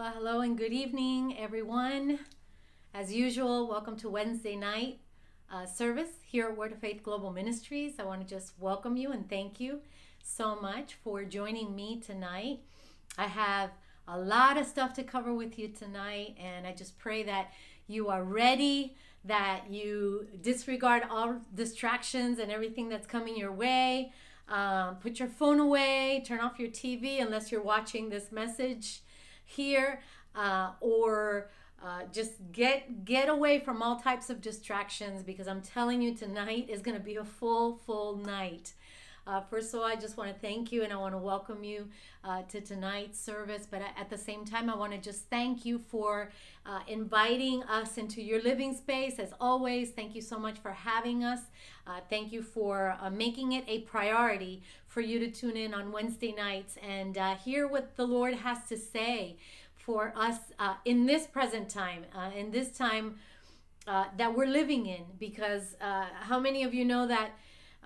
Well, hello and good evening, everyone. As usual, welcome to Wednesday night uh, service here at Word of Faith Global Ministries. I want to just welcome you and thank you so much for joining me tonight. I have a lot of stuff to cover with you tonight, and I just pray that you are ready, that you disregard all distractions and everything that's coming your way. Um, put your phone away, turn off your TV unless you're watching this message here uh, or uh, just get get away from all types of distractions because I'm telling you tonight is going to be a full full night. Uh, first of all, I just want to thank you and I want to welcome you uh, to tonight's service. But at the same time, I want to just thank you for uh, inviting us into your living space. As always, thank you so much for having us. Uh, thank you for uh, making it a priority for you to tune in on Wednesday nights and uh, hear what the Lord has to say for us in this present time, in this time that we're living in. Because how many of you know that?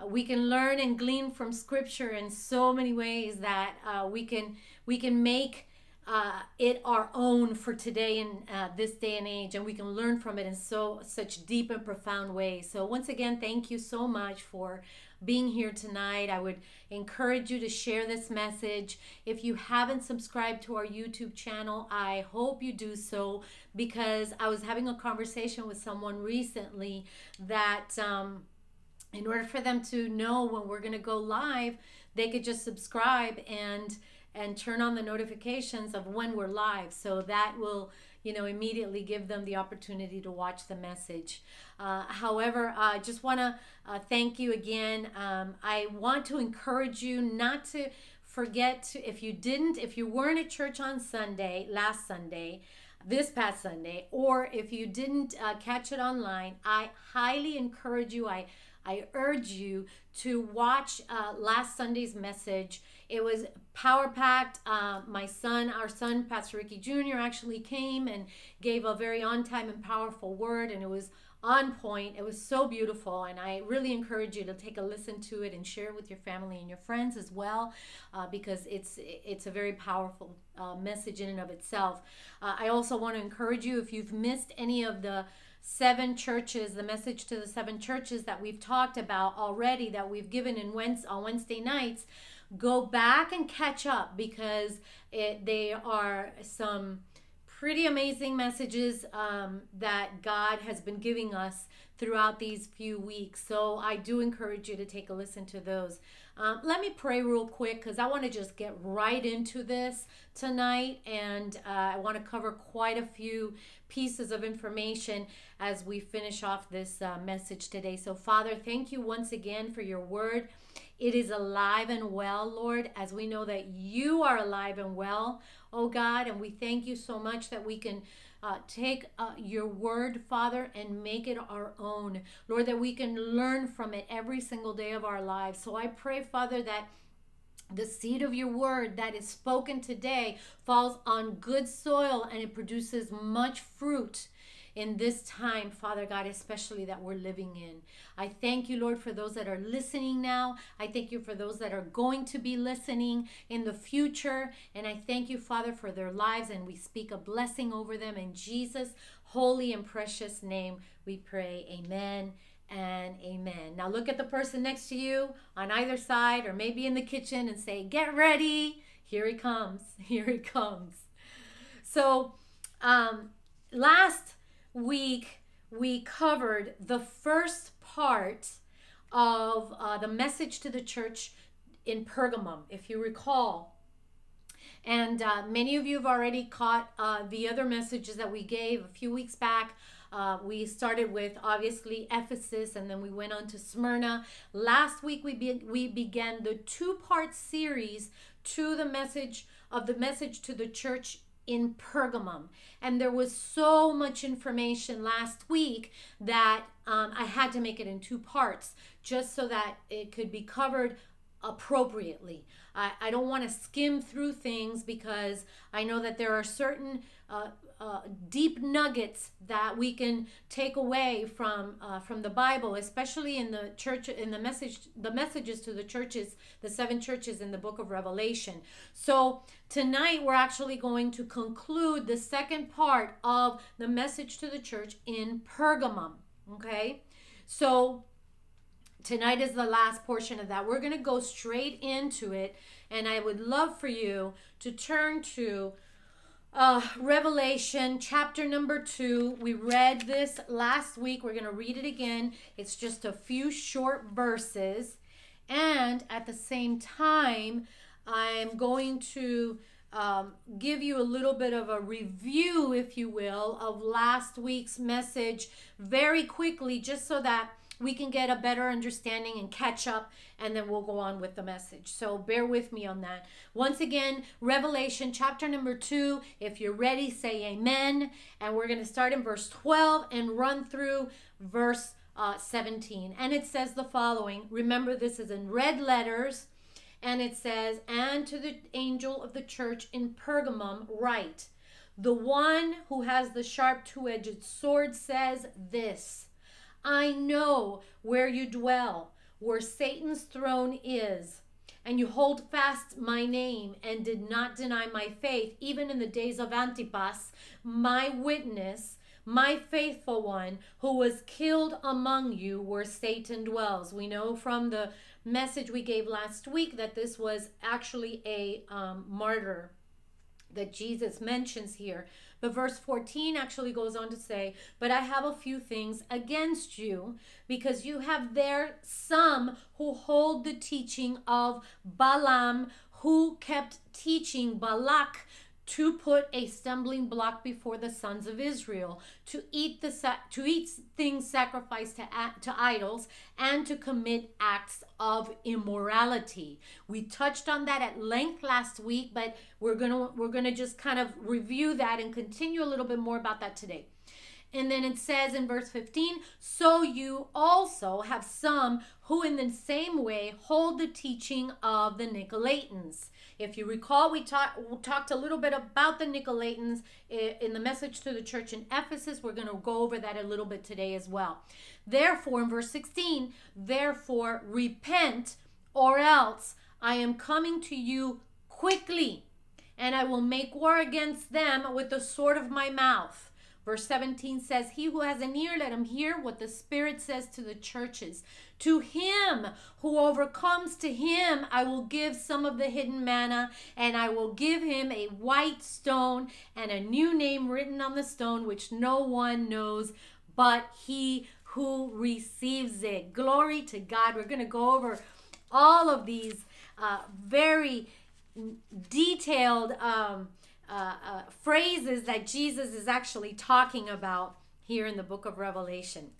Uh, we can learn and glean from scripture in so many ways that uh, we can we can make uh, it our own for today uh, this day and age and we can learn from it in so such deep and profound ways so once again thank you so much for being here tonight i would encourage you to share this message if you haven't subscribed to our youtube channel i hope you do so because i was having a conversation with someone recently that um, in order for them to know when we're going to go live, they could just subscribe and and turn on the notifications of when we're live. So that will, you know, immediately give them the opportunity to watch the message. Uh, however, I just want to uh, thank you again. Um, I want to encourage you not to forget to, if you didn't, if you weren't at church on Sunday, last Sunday, this past Sunday, or if you didn't uh, catch it online, I highly encourage you. I I urge you to watch uh, last Sunday's message. It was power packed. Uh, my son, our son, Pastor Ricky Jr., actually came and gave a very on time and powerful word, and it was on point. It was so beautiful, and I really encourage you to take a listen to it and share it with your family and your friends as well, uh, because it's it's a very powerful uh, message in and of itself. Uh, I also want to encourage you if you've missed any of the seven churches, the message to the seven churches that we've talked about already, that we've given in Wednesday, on Wednesday nights, go back and catch up because it, they are some pretty amazing messages um, that God has been giving us throughout these few weeks. So I do encourage you to take a listen to those. Um, let me pray real quick because I want to just get right into this tonight and uh, I want to cover quite a few pieces of information as we finish off this uh, message today. So, Father, thank you once again for your word. It is alive and well, Lord, as we know that you are alive and well, oh God, and we thank you so much that we can uh, take uh, your word, Father, and make it our own. Lord, that we can learn from it every single day of our lives. So I pray, Father, that the seed of your word that is spoken today falls on good soil and it produces much fruit in this time, Father God, especially that we're living in. I thank you, Lord, for those that are listening now. I thank you for those that are going to be listening in the future. And I thank you, Father, for their lives. And we speak a blessing over them in Jesus' holy and precious name. We pray. Amen and amen. Now look at the person next to you on either side or maybe in the kitchen and say, Get ready. Here he comes. Here he comes. So, um, last week we covered the first part of uh, the message to the church in Pergamum, if you recall. And uh, many of you have already caught uh, the other messages that we gave a few weeks back. Uh, we started with obviously Ephesus and then we went on to Smyrna. Last week we, be- we began the two part series to the message of the message to the church in Pergamum. And there was so much information last week that um, I had to make it in two parts just so that it could be covered appropriately. I, I don't want to skim through things because I know that there are certain uh, uh, deep nuggets that we can take away from uh, from the Bible, especially in the church in the message the messages to the churches, the seven churches in the book of Revelation. So tonight we're actually going to conclude the second part of the message to the church in Pergamum. Okay, so tonight is the last portion of that. We're going to go straight into it, and I would love for you to turn to uh, Revelation chapter number two. We read this last week. We're going to read it again. It's just a few short verses. And at the same time, I'm going to um, give you a little bit of a review, if you will, of last week's message very quickly, just so that we can get a better understanding and catch up, and then we'll go on with the message. So bear with me on that. Once again, Revelation chapter number two. If you're ready, say amen. And we're going to start in verse 12 and run through verse uh, 17. And it says the following Remember, this is in red letters. And it says, And to the angel of the church in Pergamum, write, The one who has the sharp two edged sword says this. I know where you dwell, where Satan's throne is. And you hold fast my name and did not deny my faith, even in the days of Antipas, my witness, my faithful one, who was killed among you where Satan dwells. We know from the message we gave last week that this was actually a um, martyr that Jesus mentions here. But verse 14 actually goes on to say, But I have a few things against you, because you have there some who hold the teaching of Balaam, who kept teaching Balak to put a stumbling block before the sons of Israel, to eat the to eat things sacrificed to to idols, and to commit acts of immorality. We touched on that at length last week, but we're gonna we're gonna just kind of review that and continue a little bit more about that today. And then it says in verse 15, so you also have some who in the same way hold the teaching of the Nicolaitans. If you recall, we, talk, talked a little bit about the Nicolaitans in the message to the church in Ephesus. We're going to go over that a little bit today as well. Therefore, in verse 16, therefore repent, or else I am coming to you quickly, and I will make war against them with the sword of my mouth. Verse 17 says, He who has an ear, let him hear what the Spirit says to the churches. To him who overcomes, to him I will give some of the hidden manna, and I will give him a white stone and a new name written on the stone, which no one knows but he who receives it. Glory to God. We're going to go over all of these uh, very detailed um, uh, uh, phrases that Jesus is actually talking about here in the book of Revelation.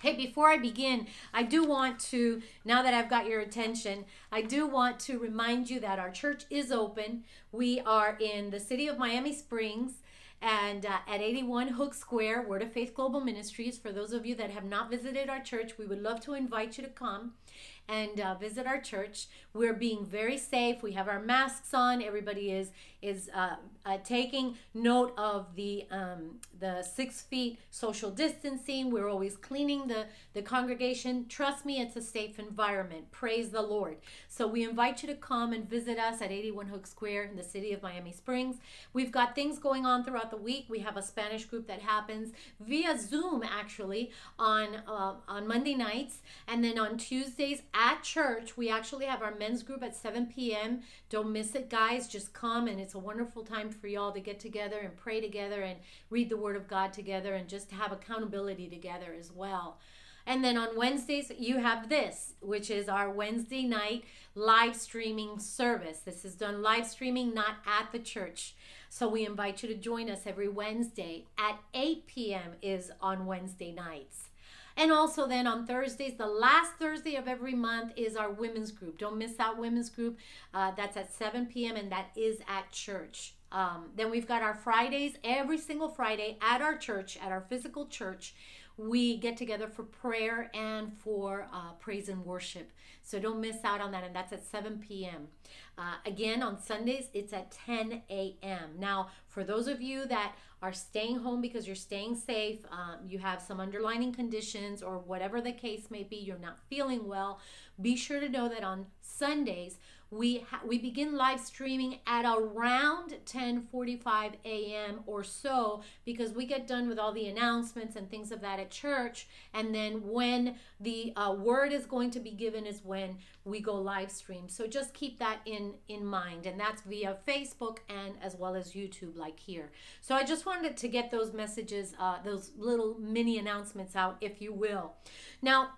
Hey, before I begin, I do want to, now that I've got your attention, I do want to remind you that our church is open. We are in the city of Miami Springs and uh, at 81 Hook Square, Word of Faith Global Ministries. For those of you that have not visited our church, we would love to invite you to come and uh, visit our church. We're being very safe. We have our masks on. Everybody is is uh, uh, taking note of the um, the six feet social distancing. We're always cleaning the the congregation. Trust me, it's a safe environment. Praise the Lord. So we invite you to come and visit us at 81 Hook Square in the city of Miami Springs. We've got things going on throughout the week. We have a Spanish group that happens via Zoom actually on uh, on Monday nights, and then on Tuesdays at church we actually have our men's group at 7 p.m. Don't miss it, guys. Just come and it's it's a wonderful time for y'all to get together and pray together and read the Word of God together and just have accountability together as well. And then on Wednesdays, you have this, which is our Wednesday night live streaming service. This is done live streaming, not at the church. So we invite you to join us every Wednesday at 8 p.m. is on Wednesday nights. And also, then on Thursdays, the last Thursday of every month is our women's group. Don't miss out women's group. Uh, that's at 7 p.m. and that is at church. Um, then we've got our Fridays, every single Friday at our church, at our physical church. we get together for prayer and for uh, praise and worship. So don't miss out on that. And that's at 7 p.m. Uh, again, on Sundays, it's at 10 a.m. Now, for those of you that are staying home because you're staying safe, um, you have some underlying conditions, or whatever the case may be, you're not feeling well, be sure to know that on Sundays, we we begin live streaming at around 10:45 a.m. or so because we get done with all the announcements and things of that at church and then when the uh, word is going to be given is when we go live stream so just keep that in in mind and that's via Facebook and as well as YouTube like here so I just wanted to get those messages uh, those little mini announcements out if you will now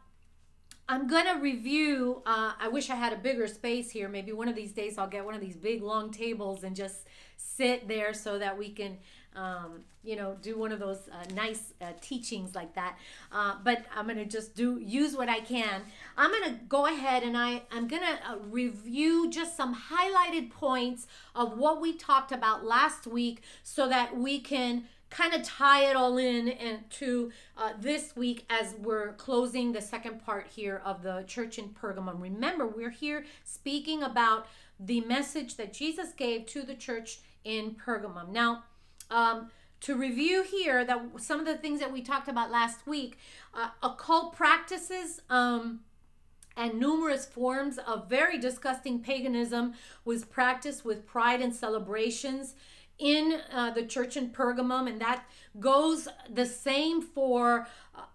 I'm gonna review. Uh, I wish I had a bigger space here. Maybe one of these days I'll get one of these big long tables and just sit there so that we can, um, you know, do one of those uh, nice uh, teachings like that. Uh, but I'm gonna just do use what I can. I'm gonna go ahead and I I'm gonna uh, review just some highlighted points of what we talked about last week so that we can kind of tie it all in and to uh, this week as we're closing the second part here of the church in Pergamum. Remember, we're here speaking about the message that Jesus gave to the church in Pergamum. Now, um, to review here that some of the things that we talked about last week, uh, occult practices. Um, and numerous forms of very disgusting paganism was practiced with pride and celebrations in uh, the church in Pergamum, and that goes the same for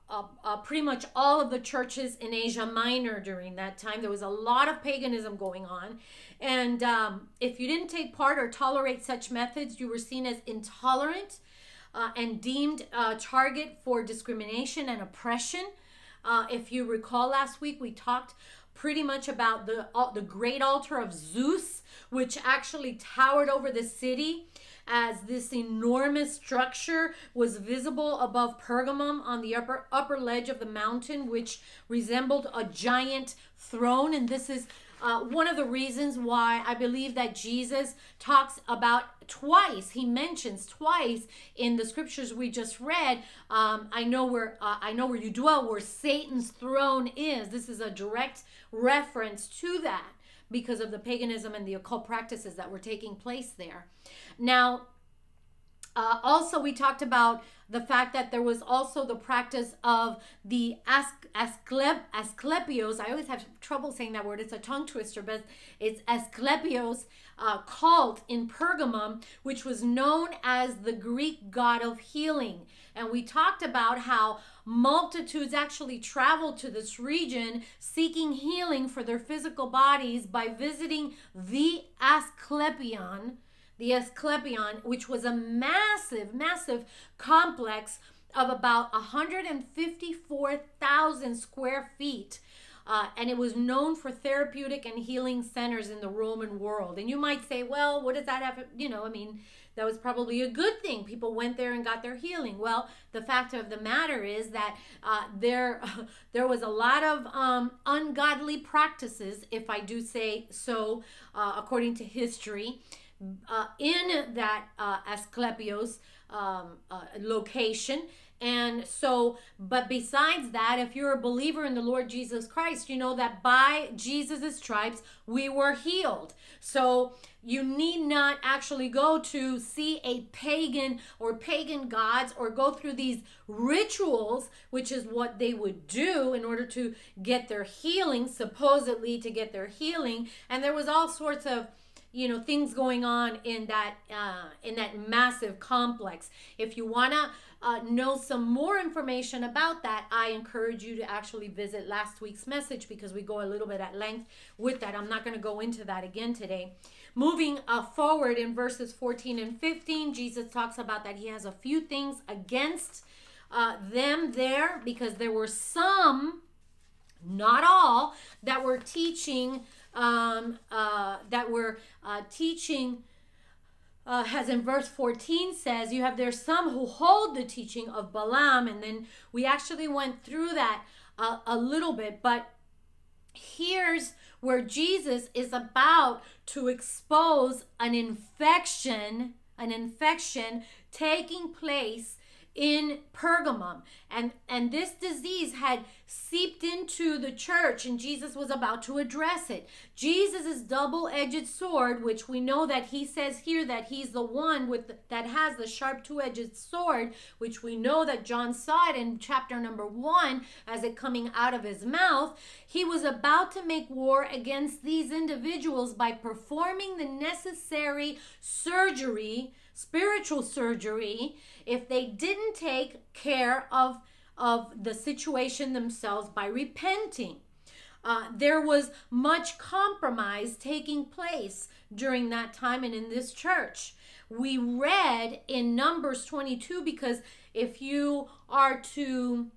uh, uh, uh, pretty much all of the churches in Asia Minor during that time. There was a lot of paganism going on, and um, if you didn't take part or tolerate such methods, you were seen as intolerant uh, and deemed a target for discrimination and oppression. Uh, if you recall last week, we talked pretty much about the the great altar of Zeus, which actually towered over the city as this enormous structure was visible above Pergamum on the upper upper ledge of the mountain, which resembled a giant throne. And this is uh, one of the reasons why I believe that Jesus talks about twice. He mentions twice in the scriptures we just read. Um, I know where uh, I know where you dwell, where Satan's throne is. This is a direct reference to that because of the paganism and the occult practices that were taking place there. Now, uh, also, we talked about the fact that there was also the practice of the Asclep- Asclepios. I always have trouble saying that word. It's a tongue twister, but it's Asclepios uh, cult in Pergamum, which was known as the Greek god of healing. And we talked about how multitudes actually traveled to this region seeking healing for their physical bodies by visiting the Asclepion the Asclepion, which was a massive, massive complex of about 154,000 square feet. Uh, and it was known for therapeutic and healing centers in the Roman world. And you might say, well, what does that have? You know, I mean, that was probably a good thing. People went there and got their healing. Well, the fact of the matter is that uh, there, there was a lot of um, ungodly practices, if I do say so, uh, according to history uh, in that uh, Asclepios um, uh, location. And so, but besides that, if you're a believer in the Lord Jesus Christ, you know that by Jesus' stripes we were healed. So you need not actually go to see a pagan or pagan gods or go through these rituals, which is what they would do in order to get their healing, supposedly to get their healing. And there was all sorts of you know things going on in that uh, in that massive complex if you want to uh, know some more information about that i encourage you to actually visit last week's message because we go a little bit at length with that. I'm not going to go into that again today. Moving uh, forward in verses 14 and 15 jesus talks about that he has a few things against uh, them there because there were some not all that were teaching um, uh, that we're uh, teaching, uh, as in verse 14 says, you have there some who hold the teaching of Balaam, and then we actually went through that uh, a little bit, but here's where Jesus is about to expose an infection, an infection taking place in Pergamum. And, and this disease had seeped into the church, and Jesus was about to address it. Jesus' double edged sword, which we know that he says here that he's the one with that has the sharp two edged sword, which we know that John saw it in chapter number one as it coming out of his mouth. He was about to make war against these individuals by performing the necessary surgery spiritual surgery if they didn't take care of, of the situation themselves by repenting. Uh, there was much compromise taking place during that time and in this church. We read in Numbers 22 because if you are to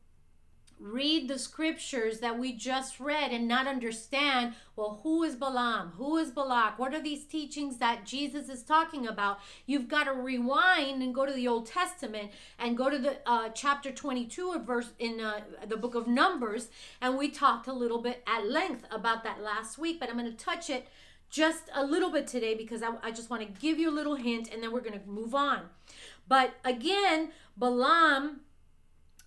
read the scriptures that we just read and not understand, well, who is Balaam? Who is Balak? What are these teachings that Jesus is talking about? You've got to rewind and go to the Old Testament and go to the uh, chapter 22 of verse in uh, the book of Numbers. And we talked a little bit at length about that last week, but I'm going to touch it just a little bit today because I, I just want to give you a little hint and then we're going to move on. But again, Balaam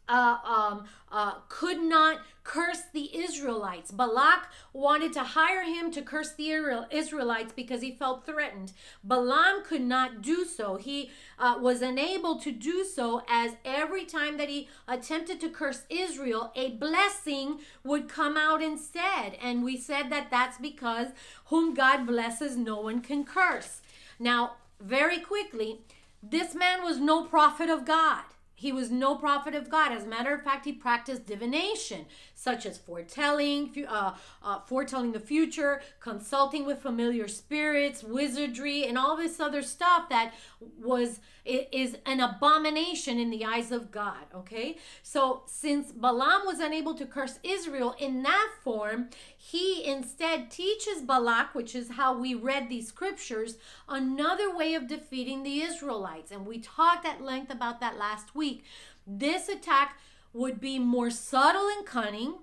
uh, um, uh, could not curse the Israelites. Balak wanted to hire him to curse the Israelites because he felt threatened. Balaam could not do so. He uh, was unable to do so as every time that he attempted to curse Israel, a blessing would come out instead. And we said that that's because whom God blesses, no one can curse. Now, very quickly, this man was no prophet of God. He was no prophet of God. As a matter of fact, he practiced divination, such as foretelling, uh, uh, foretelling the future, consulting with familiar spirits, wizardry, and all this other stuff that was is an abomination in the eyes of God. Okay, so since Balaam was unable to curse Israel in that form, he instead teaches Balak, which is how we read these scriptures, another way of defeating the Israelites, and we talked at length about that last week. This attack would be more subtle and cunning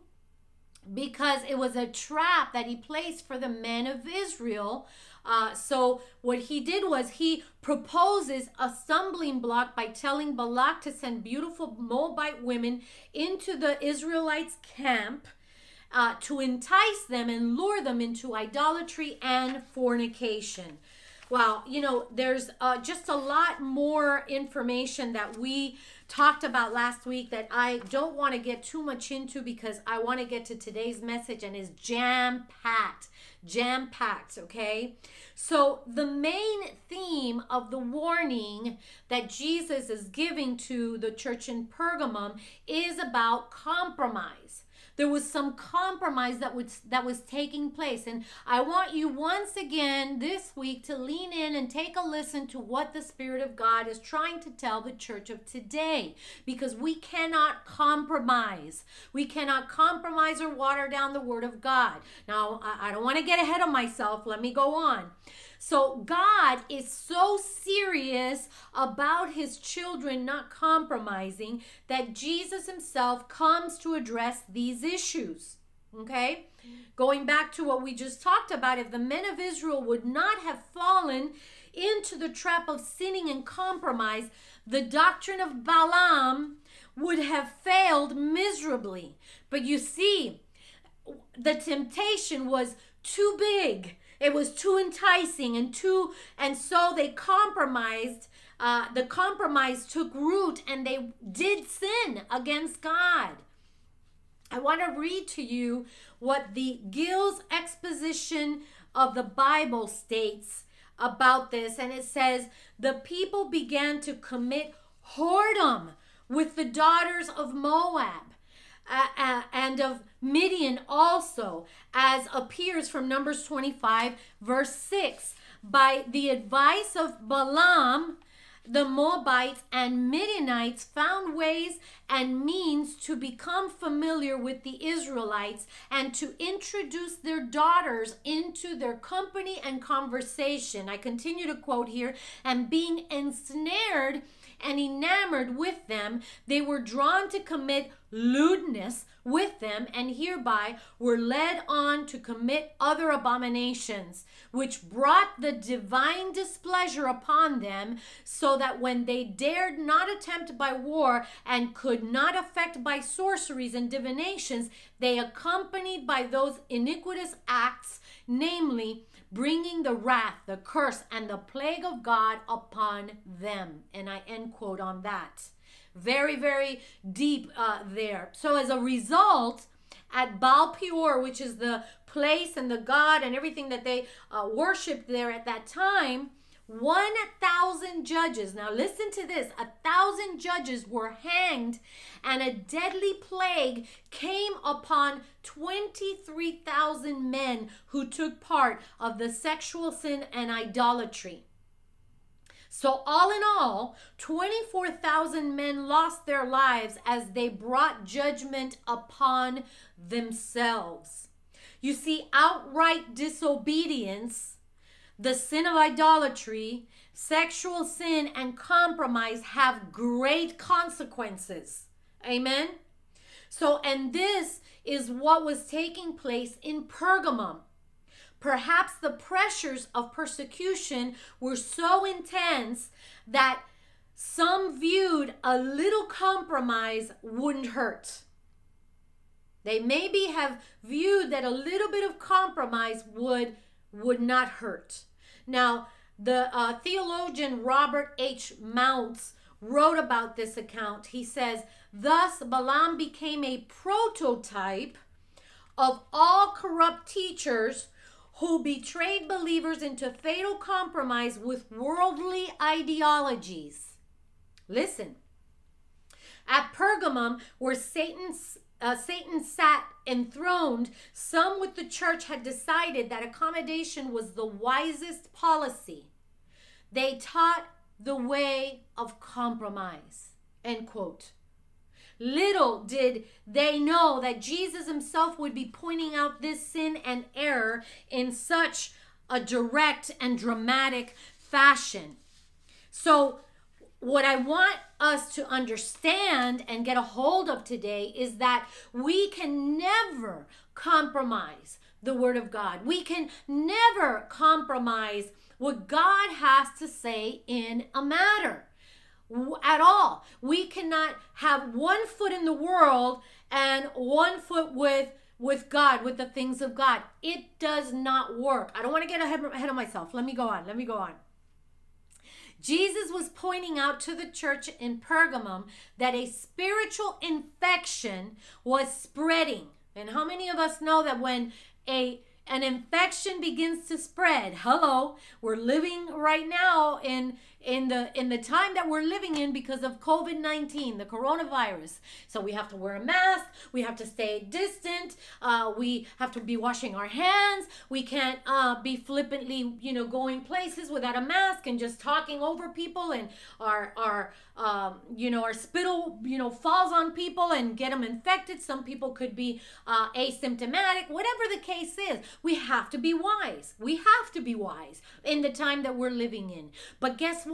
because it was a trap that he placed for the men of Israel uh, so what he did was he proposes a stumbling block by telling Balak to send beautiful Moabite women into the Israelites' camp. Uh, to entice them and lure them into idolatry and fornication. Well, you know, there's uh, just a lot more information that we talked about last week that I don't want to get too much into because I want to get to today's message and is jam packed jam packed, okay? So, the main theme of the warning that Jesus is giving to the church in Pergamum is about compromise there was some compromise that was that was taking place. And i want you once again this week to lean in and take a listen to what the spirit of god is trying to tell the church of today. Because we cannot compromise. We cannot compromise or water down the word of god. Now i, I don't want to get ahead of myself. Let me go on so God is so serious about his children not compromising that Jesus himself comes to address these issues. Okay? Going back to what we just talked about, if the men of Israel would not have fallen into the trap of sinning and compromise, the doctrine of Balaam would have failed miserably. But you see, the temptation was too big it was too enticing and too, and so they compromised. Uh, the compromise took root and they did sin against God. I want to read to you what the Gill's exposition of the Bible states about this. And it says, The people began to commit whoredom with the daughters of Moab uh, uh, and of Midian also, as appears from Numbers 25, verse 6. By the advice of Balaam, the Moabites and Midianites found ways and means to become familiar with the Israelites and to introduce their daughters into their company and conversation. I continue to quote here, and being ensnared and enamored with them, they were drawn to commit lewdness with them, and hereby were led on to commit other abominations, which brought the divine displeasure upon them, so that when they dared not attempt by war and could not effect by sorceries and divinations, they accompanied by those iniquitous acts, namely, bringing the wrath, the curse, and the plague of God upon them. And I end quote on that. Very, very deep uh, there. So as a result, at Baal Peor, which is the place and the god and everything that they uh, worshipped there at that time, 1,000 judges, now listen to this, a thousand judges were hanged, and a deadly plague came upon 23,000 men who took part of the sexual sin and idolatry. So, all in all, 24,000 men lost their lives as they brought judgment upon themselves. You see, outright disobedience, the sin of idolatry, sexual sin, and compromise have great consequences. Amen? So, and this is what was taking place in Pergamum. Perhaps the pressures of persecution were so intense that some viewed a little compromise wouldn't hurt. They maybe have viewed that a little bit of compromise would would not hurt. Now, the uh, theologian Robert H. Mounce wrote about this account. He says, Thus Balaam became a prototype of all corrupt teachers who betrayed believers into fatal compromise with worldly ideologies. Listen, at Pergamum, where uh, Satan sat enthroned, some with the church had decided that accommodation was the wisest policy. They taught the way of compromise. End quote. Little did they know that Jesus himself would be pointing out this sin and error in such a direct and dramatic fashion. So, what I want us to understand and get a hold of today is that we can never compromise the Word of God. We can never compromise what God has to say in a matter at all. We cannot have one foot in the world and one foot with with God, with the things of God. It does not work. I don't want to get ahead, ahead of myself. Let me go on. Let me go on. Jesus was pointing out to the church in Pergamum that a spiritual infection was spreading. And how many of us know that when a an infection begins to spread, hello, we're living right now in in the in the time that we're living in because of COVID-19, the coronavirus. So we have to wear a mask, we have to stay distant, uh, we have to be washing our hands, we can't uh, be flippantly, you know, going places without a mask and just talking over people and our our um, you know our spittle you know falls on people and get them infected. Some people could be uh, asymptomatic. Whatever the case is, we have to be wise. We have to be wise in the time that we're living in. But guess what?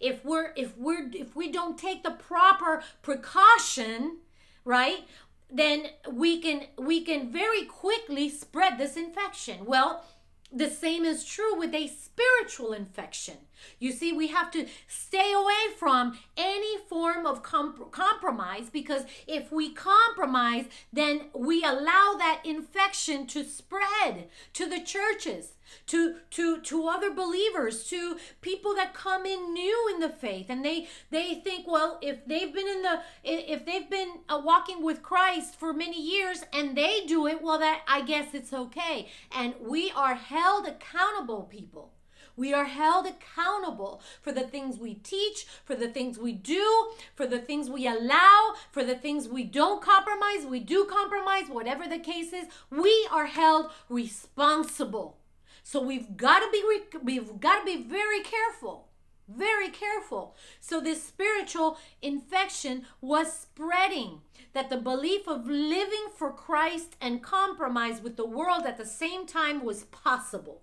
If we're if we're if we don't take the proper precaution, right? Then we can we can very quickly spread this infection. Well, the same is true with a spiritual infection. You see, we have to stay away from any form of comp- compromise because if we compromise, then we allow that infection to spread to the churches to to to other believers to people that come in new in the faith. And they they think well if they've been in the if they've been uh, walking with Christ for many years and they do it well that I guess it's okay. And we are held accountable people we are held accountable for the things we teach, for the things we do, for the things we allow, for the things we don't compromise, we do compromise, whatever the case is. We are held responsible. So we've got to be we've got to be very careful. Very careful. So this spiritual infection was spreading that the belief of living for Christ and compromise with the world at the same time was possible.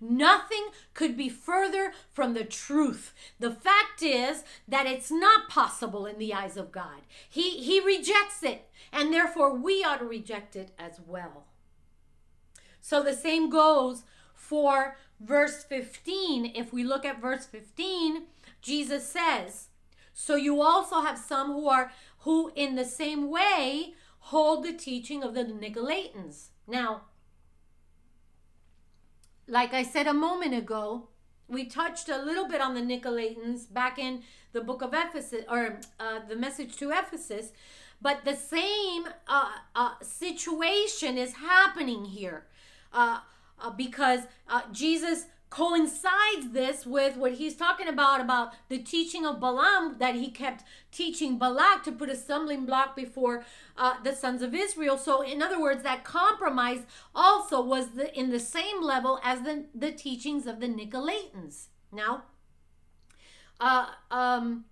Nothing could be further from the truth. The fact is that it's not possible in the eyes of God. He, he rejects it, and therefore we ought to reject it as well. So the same goes for verse 15. If we look at verse 15, Jesus says, So you also have some who are who in the same way hold the teaching of the Nicolaitans. Now, like I said a moment ago, we touched a little bit on the Nicolaitans back in the book of Ephesus or uh, the message to Ephesus, but the same uh, uh, situation is happening here. Uh, uh, because uh, Jesus coincides this with what he's talking about about the teaching of Balaam that he kept teaching Balak to put a stumbling block before uh, the sons of Israel. So, in other words, that compromise also was the, in the same level as the, the teachings of the Nicolaitans. Now, uh, um,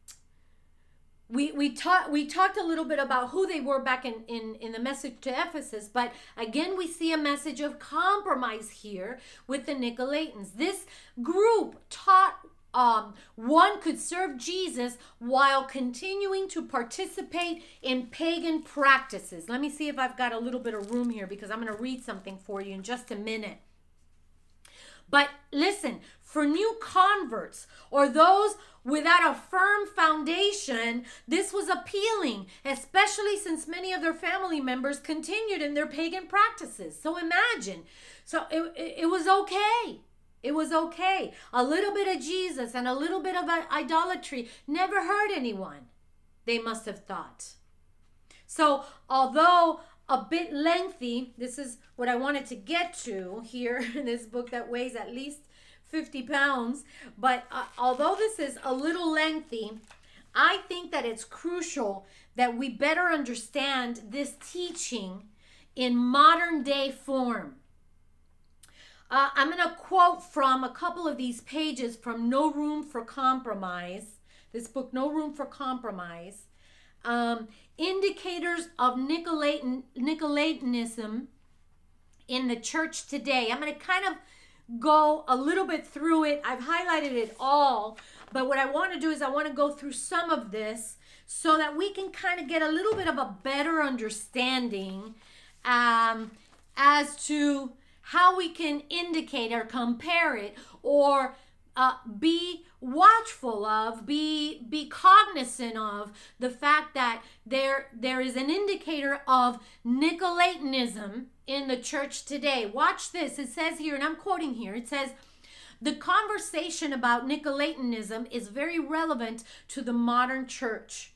we we talked we talked a little bit about who they were back in, in in the message to ephesus but again we see a message of compromise here with the nicolaitans. This group taught um, one could serve jesus while continuing to participate in pagan practices. Let me see if i've got a little bit of room here because i'm going to read something for you in just a minute. But listen for new converts or those without a firm foundation, this was appealing, especially since many of their family members continued in their pagan practices. So imagine. So it, it, it was okay. It was okay. A little bit of Jesus and a little bit of idolatry never hurt anyone, they must have thought. So, although a bit lengthy, this is what I wanted to get to here in this book that weighs at least 50 pounds. But uh, although this is a little lengthy, I think that it's crucial that we better understand this teaching in modern day form. Uh, I'm going to quote from a couple of these pages from No Room for Compromise, this book, No Room for Compromise. Um, indicators of Nicolaitan, Nicolaitanism in the church today. I'm going to kind of go a little bit through it. I've highlighted it all, but what I want to do is I want to go through some of this so that we can kind of get a little bit of a better understanding um, as to how we can indicate or compare it or uh, be watchful of be be cognizant of the fact that there there is an indicator of nicolaitanism in the church today. Watch this. It says here, and I'm quoting here, it says, the conversation about Nicolaitanism is very relevant to the modern church.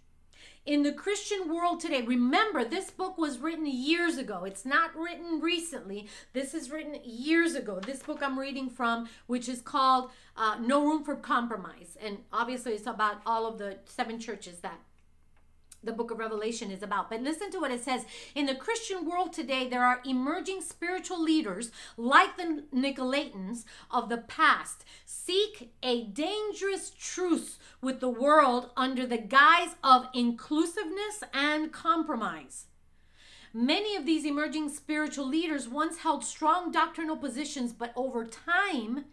In the Christian world today, remember this book was written years ago. It's not written recently. This is written years ago. This book I'm reading from, which is called uh, No Room for Compromise. And obviously, it's about all of the seven churches that the book of Revelation is about. But listen to what it says. In the Christian world today, there are emerging spiritual leaders like the Nicolaitans of the past seek a dangerous truce with the world under the guise of inclusiveness and compromise. Many of these emerging spiritual leaders once held strong doctrinal positions, but over time,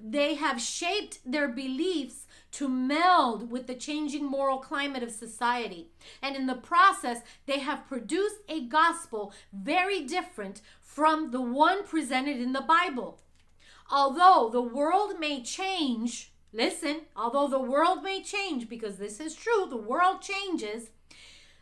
they have shaped their beliefs to meld with the changing moral climate of society. And in the process, they have produced a gospel very different from the one presented in the Bible. Although the world may change, listen, although the world may change, because this is true, the world changes,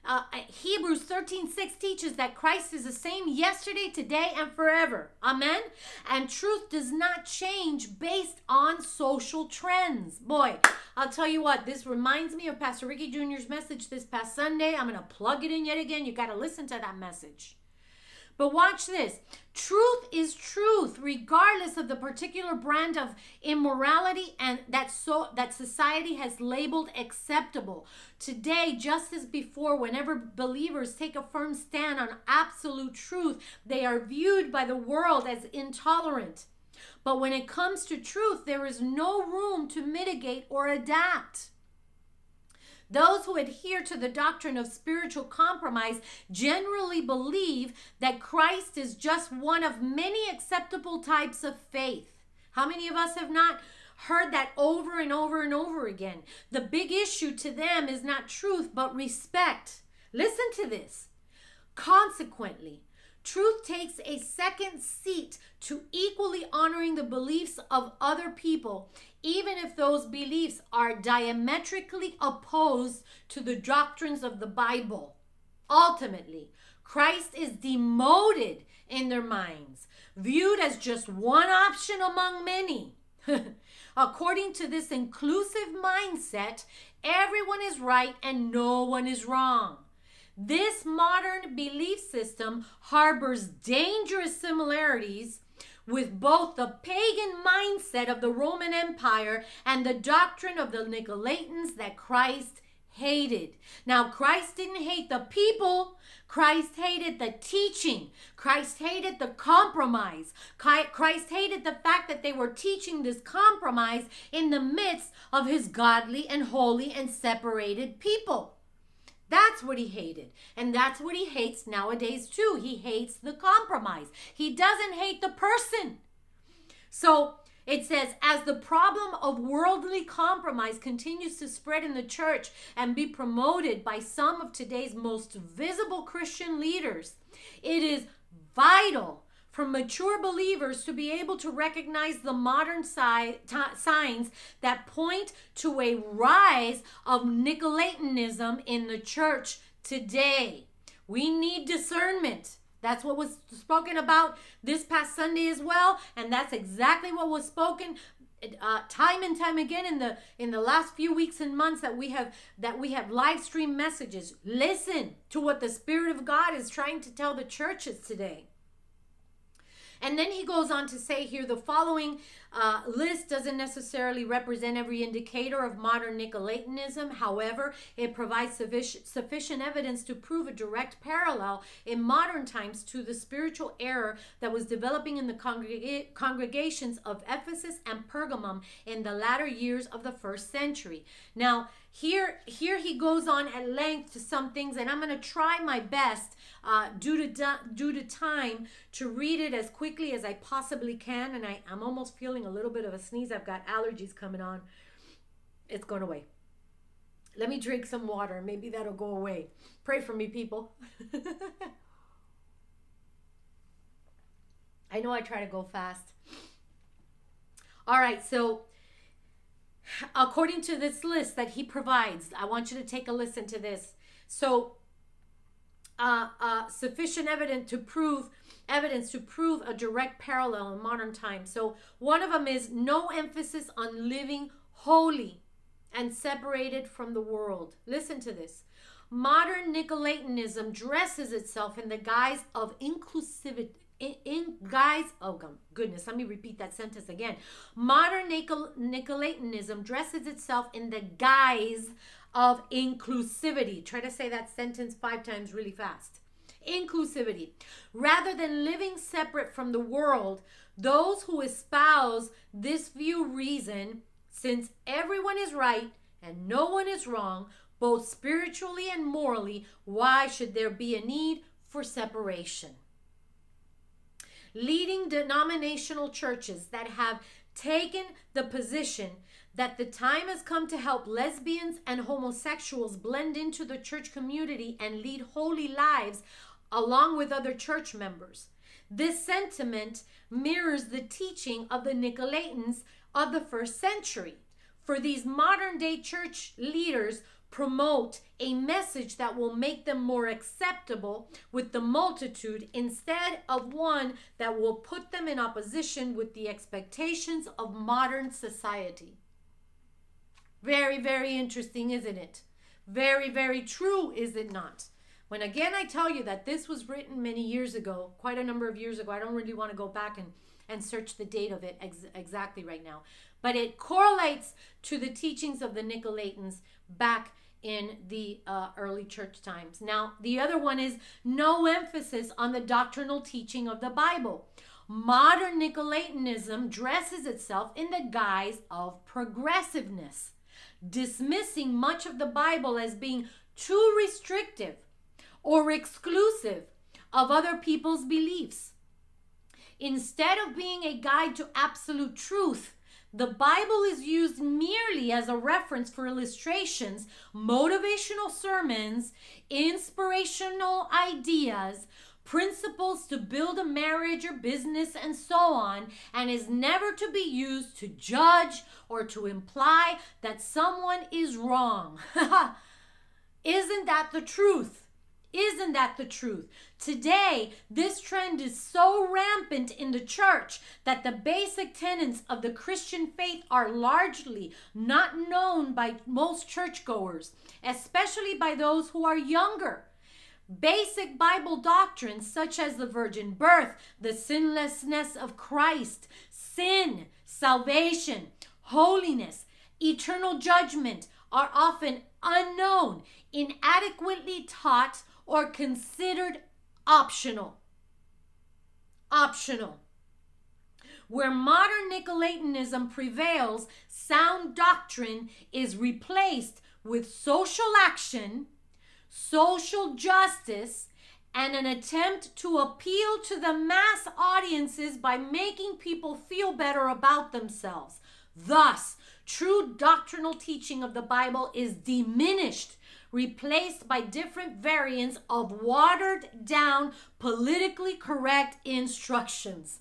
uh, Hebrews 13 6 teaches that Christ is the same yesterday, today, and forever. Amen. And truth does not change based on social trends. Boy, I'll tell you what, this reminds me of Pastor Ricky Jr.'s message this past Sunday. I'm going to plug it in yet again. You got to listen to that message. But watch this. Truth is truth, regardless of the particular brand of immorality and that so that society has labeled acceptable. Today, just as before, whenever believers take a firm stand on absolute truth, they are viewed by the world as intolerant. But when it comes to truth, there is no room to mitigate or adapt. Those who adhere to the doctrine of spiritual compromise generally believe that Christ is just one of many acceptable types of faith. How many of us have not heard that over and over and over again? The big issue to them is not truth, but respect. Listen to this. Consequently, truth takes a second seat to equally honoring the beliefs of other people, even if those beliefs are diametrically opposed to the doctrines of the Bible. Ultimately, Christ is demoted in their minds, viewed as just one option among many. According to this inclusive mindset, everyone is right and no one is wrong. This modern belief system harbors dangerous similarities with both the pagan mindset of the Roman Empire and the doctrine of the Nicolaitans that Christ hated. Now, Christ didn't hate the people, Christ hated the teaching. Christ hated the compromise. Christ hated the fact that they were teaching this compromise in the midst of his godly and holy and separated people. That's what he hated. And that's what he hates nowadays, too. He hates the compromise. He doesn't hate the person. So it says, as the problem of worldly compromise continues to spread in the church and be promoted by some of today's most visible Christian leaders, it is vital for mature believers to be able to recognize the modern si- t- signs that point to a rise of Nicolaitanism in the church today. We need discernment. That's what was spoken about this past Sunday as well, and that's exactly what was spoken uh, time and time again in the in the last few weeks and months that we have that we have live stream messages. Listen to what the Spirit of God is trying to tell the churches today. And then he goes on to say here the following uh, list doesn't necessarily represent every indicator of modern Nicolaitanism. However, it provides sufficient, sufficient evidence to prove a direct parallel in modern times to the spiritual error that was developing in the congreg- congregations of Ephesus and Pergamum in the latter years of the first century. Now, here, here he goes on at length to some things, and I'm going to try my best uh, due to due to time to read it as quickly as I possibly can. And I, I'm almost feeling a little bit of a sneeze. I've got allergies coming on. It's going away. Let me drink some water. Maybe that'll go away. Pray for me, people. I know I try to go fast. All right, so according to this list that he provides, I want you to take a listen to this. So, uh, uh, sufficient evidence to prove evidence to prove a direct parallel in modern times. So one of them is no emphasis on living holy and separated from the world. Listen to this. Modern Nicolaitanism dresses itself in the guise of inclusivity. In, in guise, oh goodness, let me repeat that sentence again. Modern Nicol- Nicolaitanism dresses itself in the guise of inclusivity. Try to say that sentence five times really fast inclusivity. Rather than living separate from the world, those who espouse this view reason since everyone is right and no one is wrong, both spiritually and morally, why should there be a need for separation? Leading denominational churches that have taken the position that the time has come to help lesbians and homosexuals blend into the church community and lead holy lives along with other church members. This sentiment mirrors the teaching of the Nicolaitans of the first century. For these modern day church leaders promote a message that will make them more acceptable with the multitude instead of one that will put them in opposition with the expectations of modern society. Very, very interesting, isn't it? Very, very true, is it not? When again I tell you that this was written many years ago, quite a number of years ago, I don't really want to go back and, and search the date of it ex- exactly right now, but it correlates to the teachings of the Nicolaitans back in the uh, early church times. Now, the other one is no emphasis on the doctrinal teaching of the Bible. Modern Nicolaitanism dresses itself in the guise of progressiveness, dismissing much of the Bible as being too restrictive or exclusive of other people's beliefs. Instead of being a guide to absolute truth, the Bible is used merely as a reference for illustrations, motivational sermons, inspirational ideas, principles to build a marriage or business, and so on, and is never to be used to judge or to imply that someone is wrong. Isn't that the truth? Isn't that the truth? Today, this trend is so rampant in the church that the basic tenets of the Christian faith are largely not known by most churchgoers, especially by those who are younger. Basic Bible doctrines such as the virgin birth, the sinlessness of Christ, sin, salvation, holiness, eternal judgment are often unknown, inadequately taught, or considered optional. Optional. Where modern Nicolaitanism prevails, sound doctrine is replaced with social action, social justice, and an attempt to appeal to the mass audiences by making people feel better about themselves. Thus, true doctrinal teaching of the Bible is diminished replaced by different variants of watered down, politically correct instructions.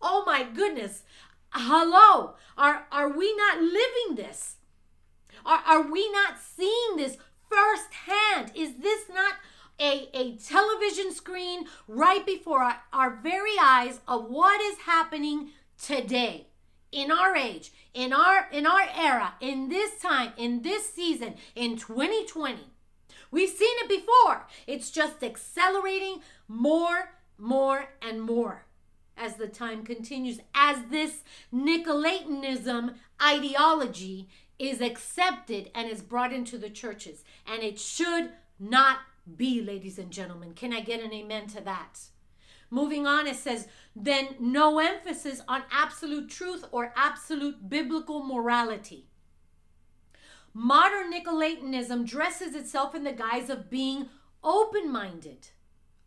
Oh my goodness. Hello. Are, are we not living this? Are, are we not seeing this firsthand? Is this not a, a television screen right before our, our very eyes of what is happening today? in our age in our in our era in this time in this season in 2020 We've seen it before. It's just accelerating more, more, and more as the time continues, as this Nicolaitanism ideology is accepted and is brought into the churches. And it should not be, ladies and gentlemen. Can I get an amen to that? Moving on, it says, then no emphasis on absolute truth or absolute biblical morality. Modern Nicolaitanism dresses itself in the guise of being open minded.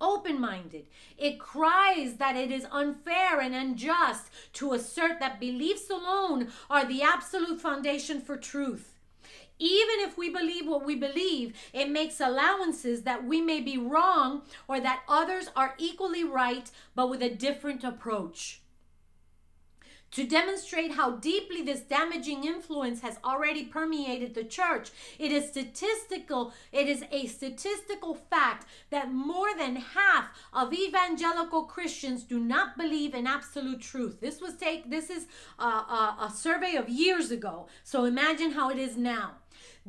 Open minded. It cries that it is unfair and unjust to assert that beliefs alone are the absolute foundation for truth. Even if we believe what we believe, it makes allowances that we may be wrong or that others are equally right, but with a different approach. To demonstrate how deeply this damaging influence has already permeated the church, it is statistical, it is a statistical fact that more than half of evangelical Christians do not believe in absolute truth. This was take this is a, a, a survey of years ago. So imagine how it is now.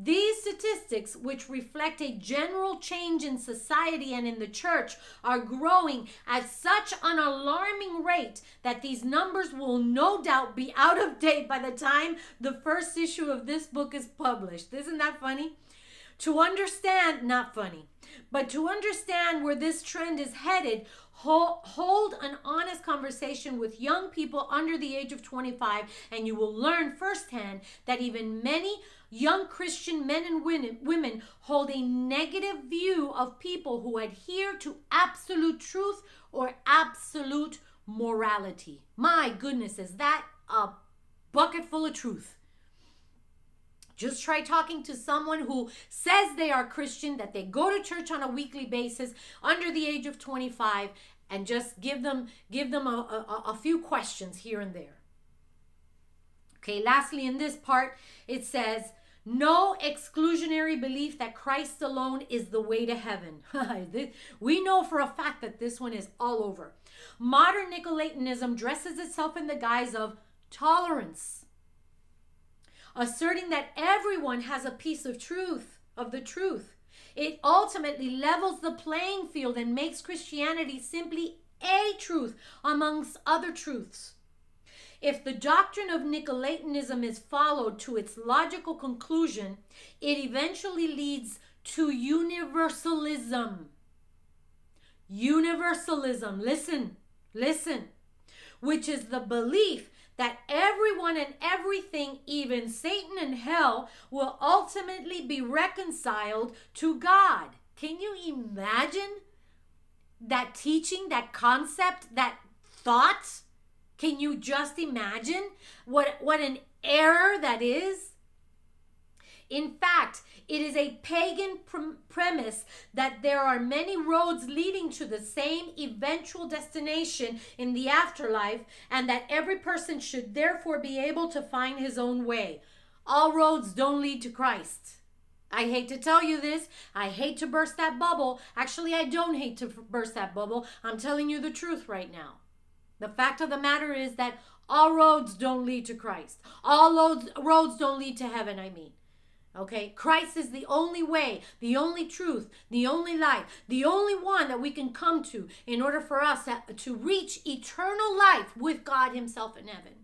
These statistics, which reflect a general change in society and in the church, are growing at such an alarming rate that these numbers will no doubt be out of date by the time the first issue of this book is published. Isn't that funny? To understand, not funny, but to understand where this trend is headed, hold an honest conversation with young people under the age of 25, and you will learn firsthand that even many young Christian men and women hold a negative view of people who adhere to absolute truth or absolute morality. My goodness, is that a bucket full of truth? Just try talking to someone who says they are Christian, that they go to church on a weekly basis under the age of 25 and just give them give them a, a, a few questions here and there. Okay, lastly in this part it says no exclusionary belief that Christ alone is the way to heaven. we know for a fact that this one is all over. Modern Nicolaitanism dresses itself in the guise of tolerance, asserting that everyone has a piece of truth, of the truth. It ultimately levels the playing field and makes Christianity simply a truth amongst other truths. If the doctrine of Nicolaitanism is followed to its logical conclusion, it eventually leads to universalism. Universalism, listen, listen, which is the belief that everyone and everything, even Satan and hell, will ultimately be reconciled to God. Can you imagine that teaching, that concept, that thought? Can you just imagine what, what an error that is? In fact, it is a pagan premise that there are many roads leading to the same eventual destination in the afterlife, and that every person should therefore be able to find his own way. All roads don't lead to Christ. I hate to tell you this. I hate to burst that bubble. Actually, I don't hate to burst that bubble. I'm telling you the truth right now. The fact of the matter is that all roads don't lead to Christ. All roads, roads don't lead to heaven, I mean. Okay? Christ is the only way, the only truth, the only light, the only one that we can come to in order for us to reach eternal life with God Himself in heaven.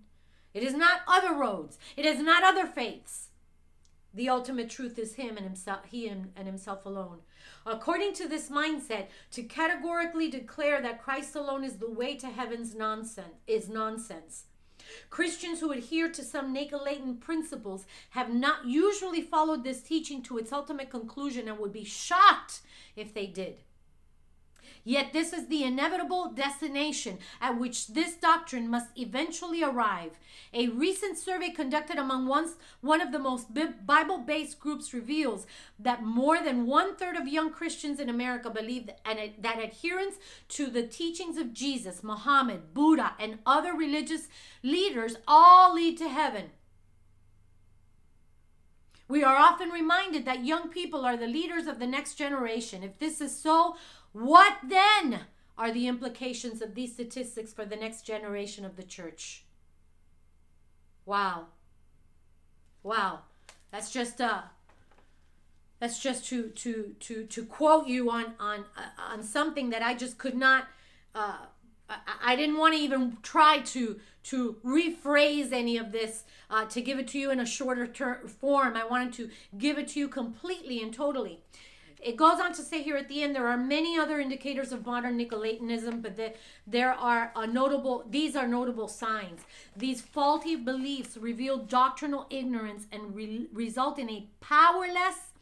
It is not other roads, it is not other faiths. The ultimate truth is Him and Himself, He and Himself alone. According to this mindset, to categorically declare that Christ alone is the way to heaven's nonsense is nonsense. Christians who adhere to some Nicolaitan principles have not usually followed this teaching to its ultimate conclusion and would be shocked if they did. Yet this is the inevitable destination at which this doctrine must eventually arrive. A recent survey conducted among once, one of the most Bible based groups reveals that more than one third of young Christians in America believe that, that adherence to the teachings of Jesus, Muhammad, Buddha, and other religious leaders all lead to heaven. We are often reminded that young people are the leaders of the next generation. If this is so, what then are the implications of these statistics for the next generation of the church? Wow. Wow. That's just uh that's just to to to to quote you on on uh, on something that I just could not uh I, didn't want to even try to to rephrase any of this uh, to give it to you in a shorter ter- form. I wanted to give it to you completely and totally. It goes on to say here at the end, there are many other indicators of modern Nicolaitanism, but the, there are notable, these are notable signs. These faulty beliefs reveal doctrinal ignorance and re, result in a powerless,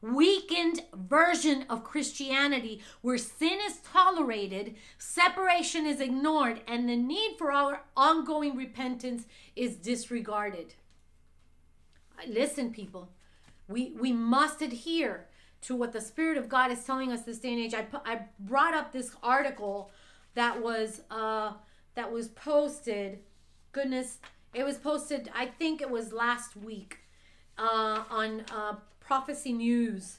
weakened version of Christianity where sin is tolerated, separation is ignored, and the need for our ongoing repentance is disregarded. Listen, people, we, we must adhere to what the Spirit of God is telling us this day and age. I, I brought up this article that was uh, that was posted. Goodness, it was posted. I think it was last week uh, on uh, Prophecy News,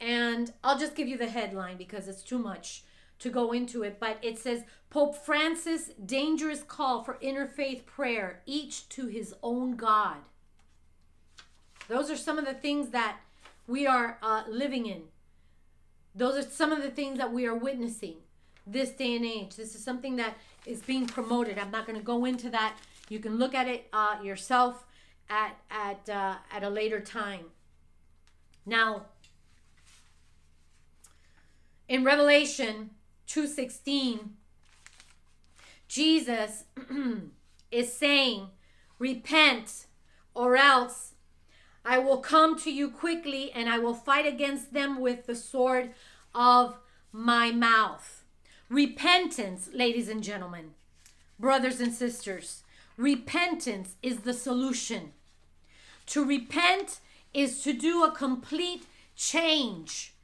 and I'll just give you the headline because it's too much to go into it. But it says Pope Francis' dangerous call for interfaith prayer, each to his own God. Those are some of the things that we are uh, living in. Those are some of the things that we are witnessing this day and age. This is something that is being promoted. I'm not going to go into that. You can look at it uh, yourself at at uh, at a later time. Now, in Revelation 2:16, Jesus is saying, "Repent, or else I will come to you quickly and I will fight against them with the sword of my mouth. Repentance, ladies and gentlemen, brothers and sisters, repentance is the solution. To repent is to do a complete change,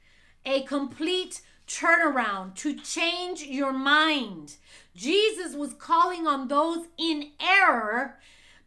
a complete turnaround, to change your mind. Jesus was calling on those in error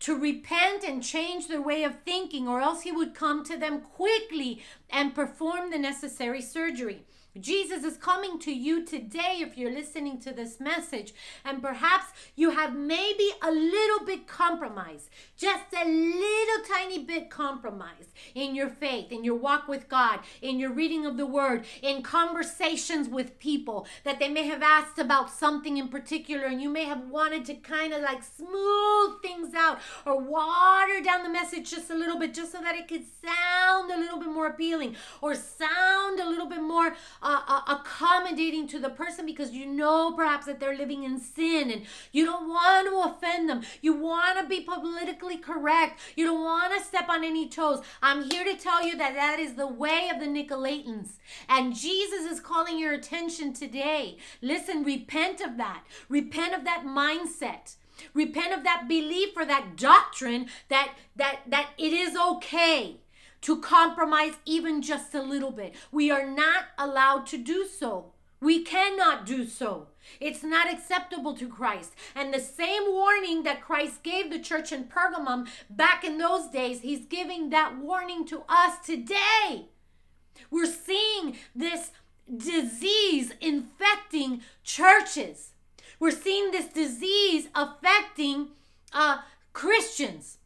to repent and change their way of thinking, or else he would come to them quickly and perform the necessary surgery. Jesus is coming to you today if you're listening to this message, and perhaps you have maybe a little bit compromised, just a little tiny bit compromised in your faith, in your walk with God, in your reading of the Word, in conversations with people that they may have asked about something in particular, and you may have wanted to kind of like smooth things out or water down the message just a little bit, just so that it could sound a little bit more appealing or sound a little bit more uh, uh, accommodating to the person because you know perhaps that they're living in sin and you don't want to offend them. You want to be politically correct. You don't want to step on any toes. I'm here to tell you that that is the way of the Nicolaitans. And Jesus is calling your attention today. Listen, repent of that. Repent of that mindset. Repent of that belief or that doctrine that that that it is okay to compromise even just a little bit. We are not allowed to do so. We cannot do so. It's not acceptable to Christ. And the same warning that Christ gave the church in Pergamum back in those days, he's giving that warning to us today. We're seeing this disease infecting churches. We're seeing this disease affecting uh, Christians.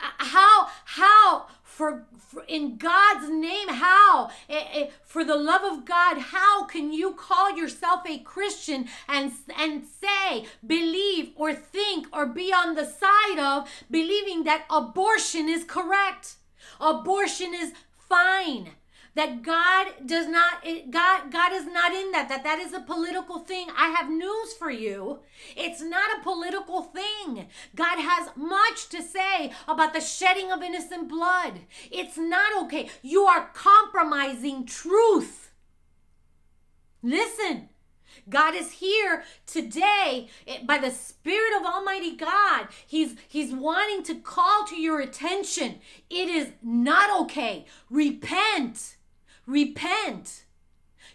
Uh, how how for, for, in God's name how? Eh, eh, for the love of God how can you call yourself a Christian and and say believe or think or be on the side of believing that abortion is correct? Abortion is fine that God does not God God is not in that that that is a political thing. I have news for you. It's not a political thing. God has much to say about the shedding of innocent blood. It's not okay. You are compromising truth. Listen. God is here today eh, by the Spirit of Almighty God. He's He's wanting to call to your attention. It is not okay. Repent repent.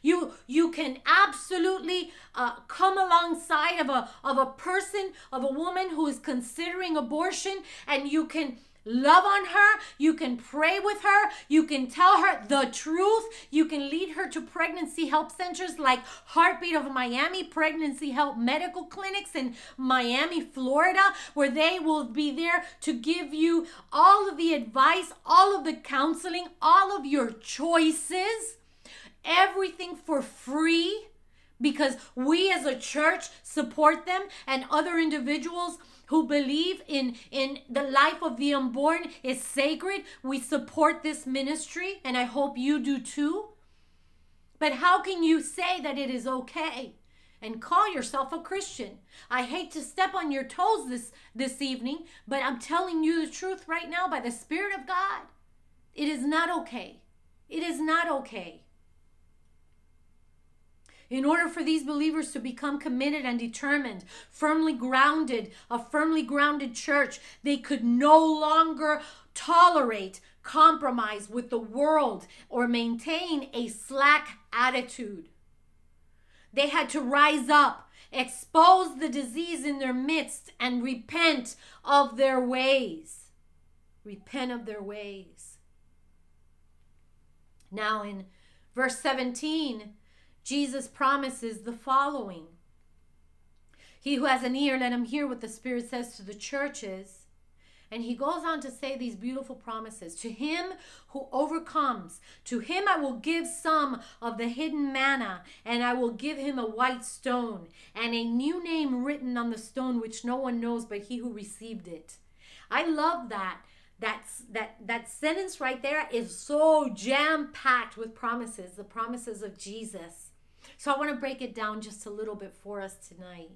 You you can absolutely uh, come alongside of a of a person of a woman who is considering abortion and you can love on her, you can pray with her, you can tell her the truth, you can lead her to pregnancy help centers like Heartbeat of Miami Pregnancy Help Medical Clinics in Miami, Florida, where they will be there to give you all of the advice, all of the counseling, all of your choices, everything for free because we as a church support them and other individuals who believe in in the life of the unborn is sacred. We support this ministry and i hope you do too. But how can you say that it is okay and call yourself a christian? I hate to step on your toes this this evening but i'm telling you the truth right now by the spirit of god. It is not okay. It is not okay in order for these believers to become committed and determined, firmly grounded, a firmly grounded church, they could no longer tolerate compromise with the world or maintain a slack attitude. They had to rise up, expose the disease in their midst, and repent of their ways. Repent of their ways. Now, in verse 17, Jesus promises the following He who has an ear, let him hear what the Spirit says to the churches. And he goes on to say these beautiful promises To him who overcomes, to him I will give some of the hidden manna, and I will give him a white stone, and a new name written on the stone which no one knows but he who received it. I love that. That's that that sentence right there is so jam packed with promises, the promises of Jesus. So I want to break it down just a little bit for us tonight.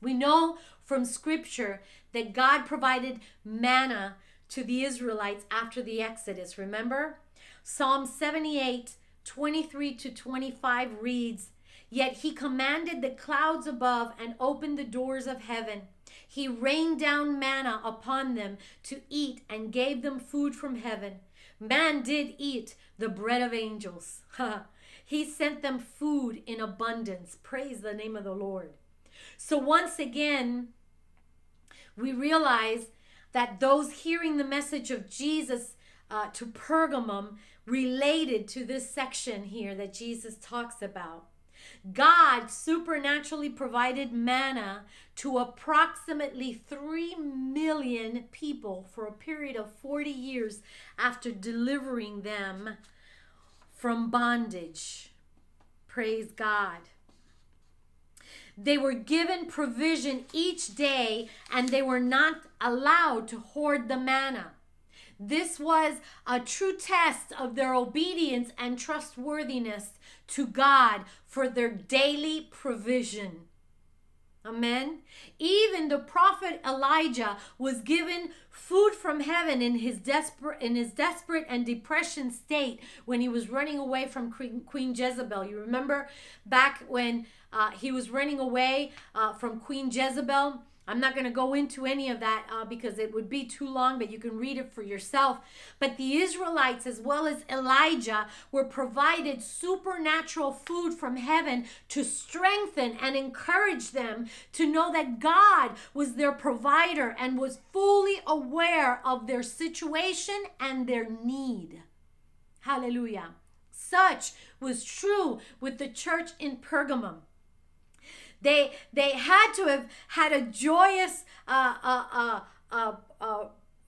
We know from scripture that God provided manna to the Israelites after the Exodus. Remember? Psalm 78 23 to 25 reads, Yet he commanded the clouds above and opened the doors of heaven. He rained down manna upon them to eat and gave them food from heaven. Man did eat the bread of angels. He sent them food in abundance. Praise the name of the Lord. So, once again, we realize that those hearing the message of Jesus uh, to Pergamum related to this section here that Jesus talks about. God supernaturally provided manna to approximately 3 million people for a period of 40 years after delivering them from bondage. Praise God. They were given provision each day and they were not allowed to hoard the manna. This was a true test of their obedience and trustworthiness to God for their daily provision. Amen. Even the prophet Elijah was given food from heaven in his desperate in his desperate and depression state when he was running away from Queen Jezebel. You remember back when uh, he was running away uh, from Queen Jezebel I'm not going to go into any of that uh, because it would be too long, but you can read it for yourself. But the Israelites, as well as Elijah, were provided supernatural food from heaven to strengthen and encourage them to know that God was their provider and was fully aware of their situation and their need. Hallelujah. Such was true with the church in Pergamum. They they had to have had a joyous uh, uh, uh, uh, uh,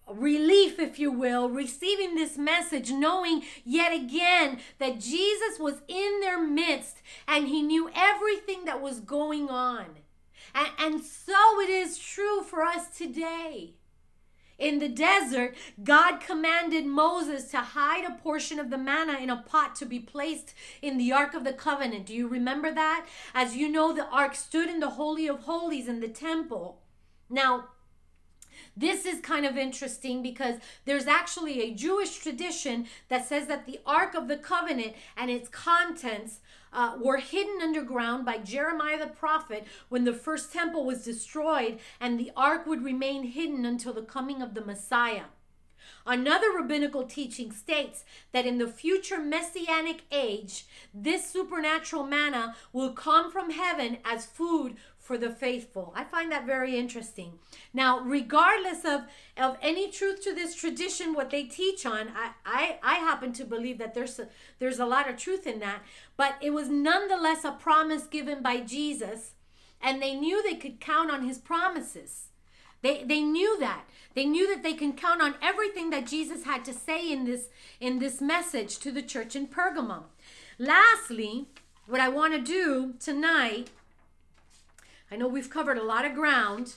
relief, if you will, receiving this message, knowing yet again that Jesus was in their midst and he knew everything that was going on. And, and so it is true for us today. In the desert, God commanded Moses to hide a portion of the manna in a pot to be placed in the Ark of the Covenant. Do you remember that? As you know, the Ark stood in the Holy of Holies in the temple. Now, this is kind of interesting because there's actually a Jewish tradition that says that the Ark of the Covenant and its contents uh, were hidden underground by Jeremiah the prophet when the first temple was destroyed, and the ark would remain hidden until the coming of the Messiah. Another rabbinical teaching states that in the future messianic age, this supernatural manna will come from heaven as food for the faithful. I find that very interesting. Now, regardless of, of any truth to this tradition, what they teach on, I, I, I happen to believe that there's a, there's a lot of truth in that. But it was nonetheless a promise given by Jesus, and they knew they could count on his promises. They, they knew that. They knew that they can count on everything that Jesus had to say in this, in this message to the church in Pergamum. Lastly, what I want to do tonight I know we've covered a lot of ground.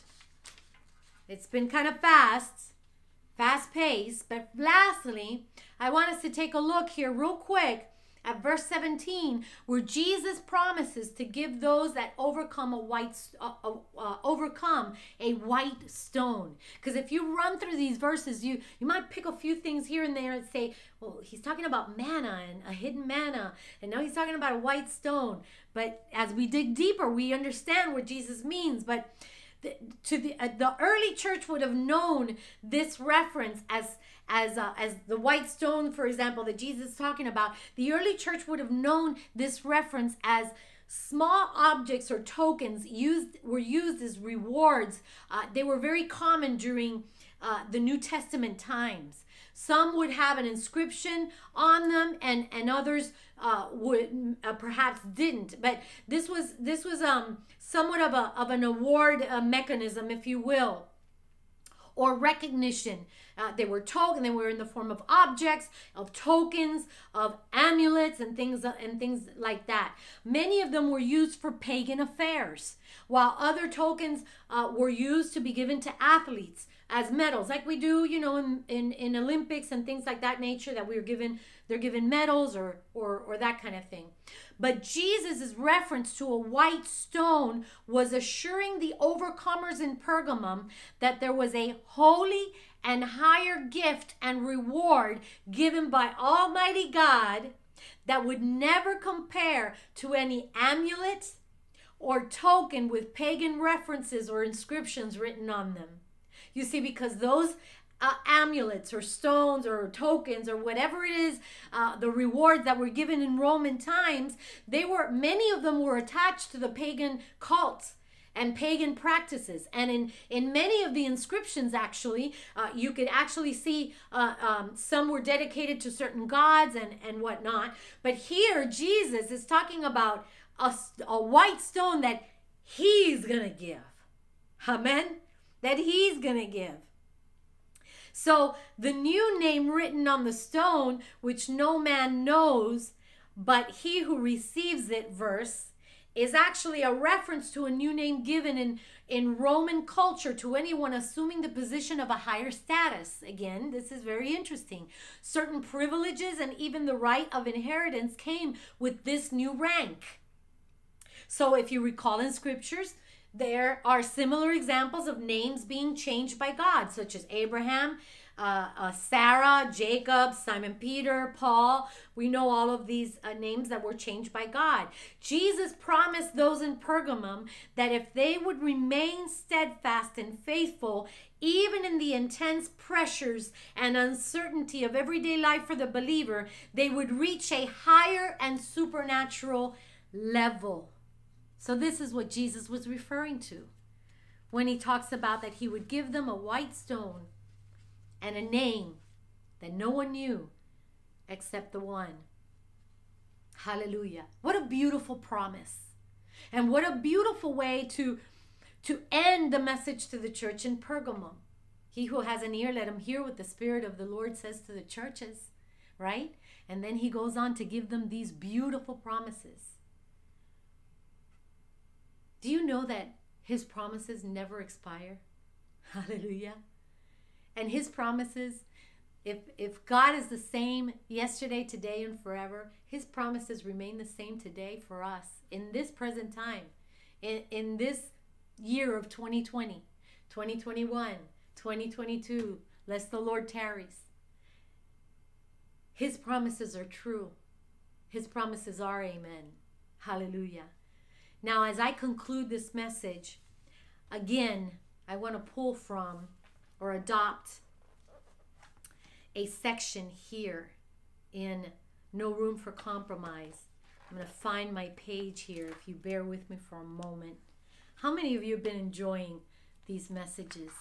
It's been kind of fast, fast paced. But lastly, I want us to take a look here, real quick, at verse 17 where jesus promises to give those that overcome a white uh, uh, uh, overcome a white stone. Because if you run through these verses you you might pick a few things here and there and say well he's talking about manna and a hidden manna and now he's talking about a white stone. But as we dig deeper we understand what jesus means. But the, to the uh, the early church would have known this reference as as uh, as the white stone, for example, that Jesus is talking about, the early church would have known this reference as small objects or tokens used were used as rewards. Uh, they were very common during uh, the New Testament times. Some would have an inscription on them, and and others uh, would uh, perhaps didn't. But this was this was um somewhat of a of an award uh, mechanism, if you will, or recognition. Uh, they were token. They were in the form of objects, of tokens, of amulets, and things and things like that. Many of them were used for pagan affairs, while other tokens uh, were used to be given to athletes as medals, like we do, you know, in, in, in Olympics and things like that nature. That we are given, they're given medals or or or that kind of thing. But Jesus' reference to a white stone was assuring the overcomers in Pergamum that there was a holy and higher gift and reward given by Almighty God that would never compare to any amulet or token with pagan references or inscriptions written on them. You see, because those uh, amulets or stones or tokens or whatever it is, uh, the rewards that were given in Roman times, they were many of them were attached to the pagan cults and pagan practices. And in, in many of the inscriptions, actually, uh, you could actually see uh, um, some were dedicated to certain gods and, and whatnot. But here, Jesus is talking about a, a white stone that he's going to give. Amen? That he's going to give. So the new name written on the stone, which no man knows, but he who receives it, verse, is actually a reference to a new name given in, in Roman culture to anyone assuming the position of a higher status. Again, this is very interesting. Certain privileges and even the right of inheritance came with this new rank. So, if you recall in scriptures, there are similar examples of names being changed by God, such as Abraham uh, uh, Sarah, Jacob, Simon Peter, Paul. We know all of these uh, names that were changed by God. Jesus promised those in Pergamum that if they would remain steadfast and faithful, even in the intense pressures and uncertainty of everyday life for the believer, they would reach a higher and supernatural level. So, this is what Jesus was referring to when he talks about that he would give them a white stone and a name that no one knew except the one. Hallelujah. What a beautiful promise. And what a beautiful way to to end the message to the church in Pergamum. He who has an ear let him hear what the spirit of the Lord says to the churches, right? And then he goes on to give them these beautiful promises. Do you know that his promises never expire? Hallelujah. And his promises, if if God is the same yesterday, today, and forever, his promises remain the same today for us in this present time, in, in this year of 2020, 2021, 2022, lest the Lord tarries. His promises are true. His promises are amen. Hallelujah. Now, as I conclude this message, again, I want to pull from or adopt a section here in No Room for Compromise. I'm going to find my page here if you bear with me for a moment. How many of you have been enjoying these messages?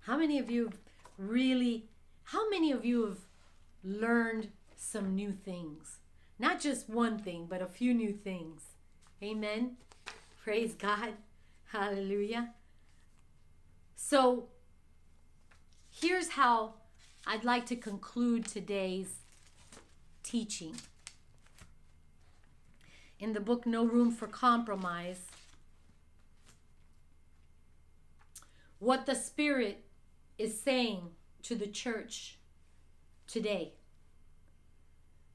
How many of you have really, how many of you have learned some new things? Not just one thing, but a few new things. Amen. Praise God. Hallelujah. So, here's how I'd like to conclude today's teaching. In the book No Room for Compromise, what the Spirit is saying to the church today.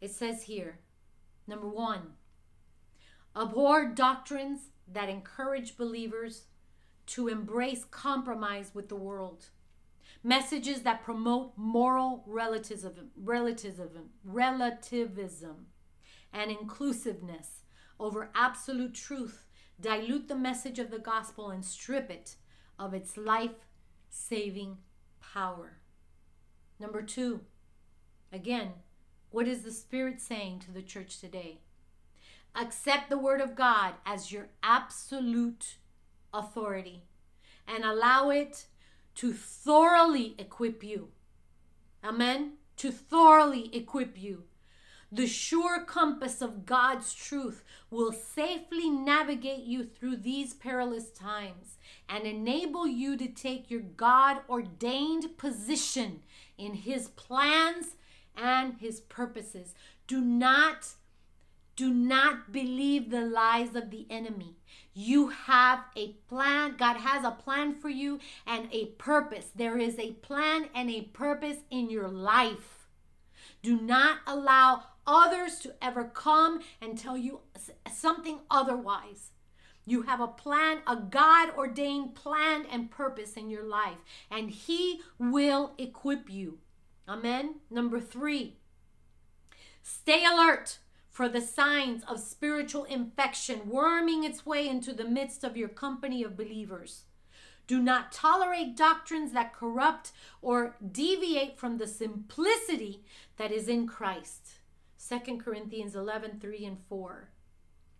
It says here, number one, abhor doctrines that encourage believers to embrace compromise with the world. Messages that promote moral relativism, relativism, relativism and inclusiveness over absolute truth dilute the message of the gospel and strip it of its life saving power. Number two, again, what is the Spirit saying to the church today? Accept the Word of God as your absolute authority and allow it to thoroughly equip you. Amen? To thoroughly equip you. The sure compass of God's truth will safely navigate you through these perilous times and enable you to take your God ordained position in His plans and His purposes. Do not do not believe the lies of the enemy. You have a plan. God has a plan for you and a purpose. There is a plan and a purpose in your life. Do not allow others to ever come and tell you something otherwise. You have a plan, a God ordained plan and purpose in your life, and He will equip you. Amen. Number three, stay alert for the signs of spiritual infection worming its way into the midst of your company of believers. Do not tolerate doctrines that corrupt or deviate from the simplicity that is in Christ. 2 Corinthians 11 3 and 4.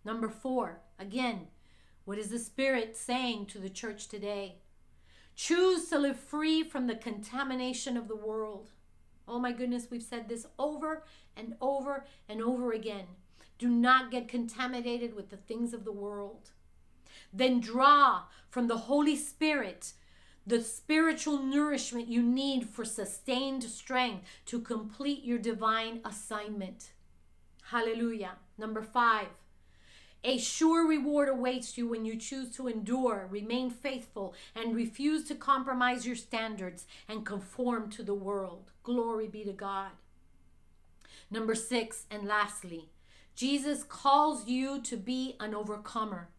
Number four, again, what is the Spirit saying to the church today? Choose to live free from the contamination of the world. Oh my goodness, we've said this over and over and over again. Do not get contaminated with the things of the world. Then draw from the Holy Spirit the spiritual nourishment you need for sustained strength to complete your divine assignment. Hallelujah. Number five, A sure reward awaits you when you choose to endure, remain faithful, and refuse to compromise your standards and conform to the world. Glory be to God. Number six, and lastly, Jesus calls you to be an overcomer.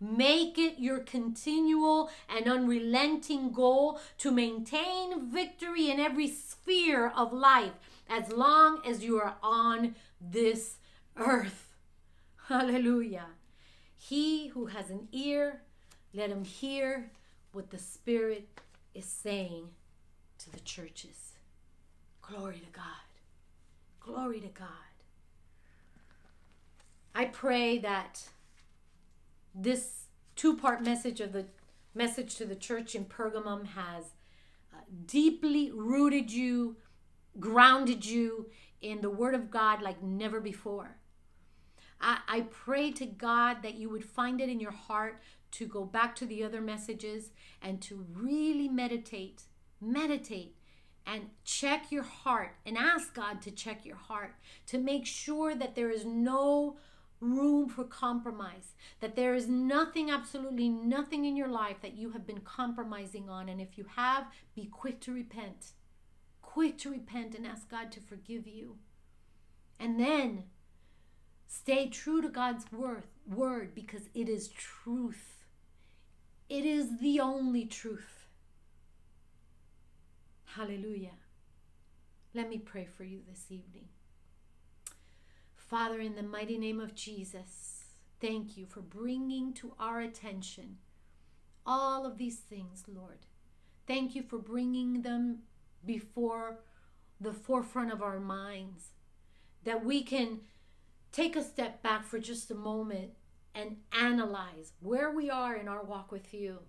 Make it your continual and unrelenting goal to maintain victory in every sphere of life as long as you are on this earth. Hallelujah. He who has an ear, let him hear what the Spirit is saying to the churches. Glory to God. Glory to God. I pray that this two part message of the message to the church in Pergamum has uh, deeply rooted you, grounded you in the Word of God like never before. I, I pray to God that you would find it in your heart to go back to the other messages and to really meditate, meditate and check your heart and ask God to check your heart to make sure that there is no room for compromise, that there is nothing, absolutely nothing in your life that you have been compromising on. And if you have, be quick to repent. Quick to repent and ask God to forgive you. And then stay true to God's word, word because it is truth. It is the only truth. Hallelujah. Let me pray for you this evening. Father, in the mighty name of Jesus, thank you for bringing to our attention all of these things, Lord. Thank you for bringing them before the forefront of our minds, that we can take a step back for just a moment and analyze where we are in our walk with you,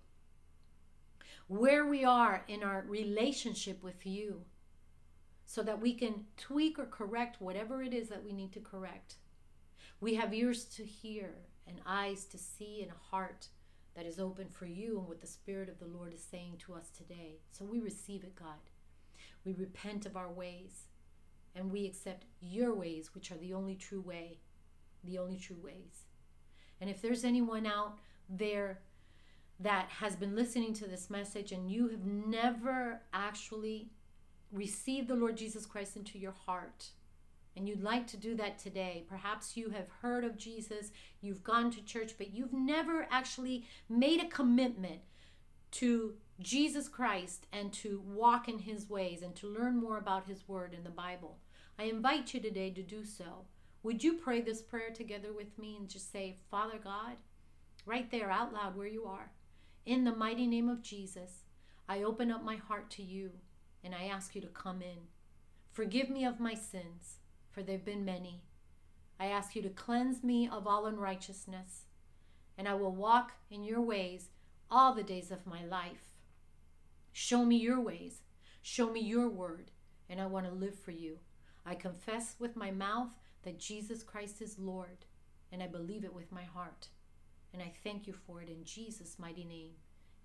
where we are in our relationship with you so that we can tweak or correct whatever it is that we need to correct. We have ears to hear and eyes to see and a heart that is open for you and what the Spirit of the Lord is saying to us today. So we receive it, God. We repent of our ways and we accept your ways, which are the only true way, the only true ways. And if there's anyone out there that has been listening to this message and you have never actually received the Lord Jesus Christ into your heart, and you'd like to do that today, perhaps you have heard of Jesus, you've gone to church, but you've never actually made a commitment to Jesus Christ and to walk in his ways and to learn more about his word in the Bible. I invite you today to do so. Would you pray this prayer together with me and just say, Father God, right there out loud where you are, in the mighty name of Jesus, I open up my heart to you and I ask you to come in. Forgive me of my sins, for they've been many. I ask you to cleanse me of all unrighteousness, and I will walk in your ways all the days of my life. Show me your ways, show me your word, and I want to live for you. I confess with my mouth that Jesus Christ is Lord, and I believe it with my heart. And I thank you for it in Jesus' mighty name.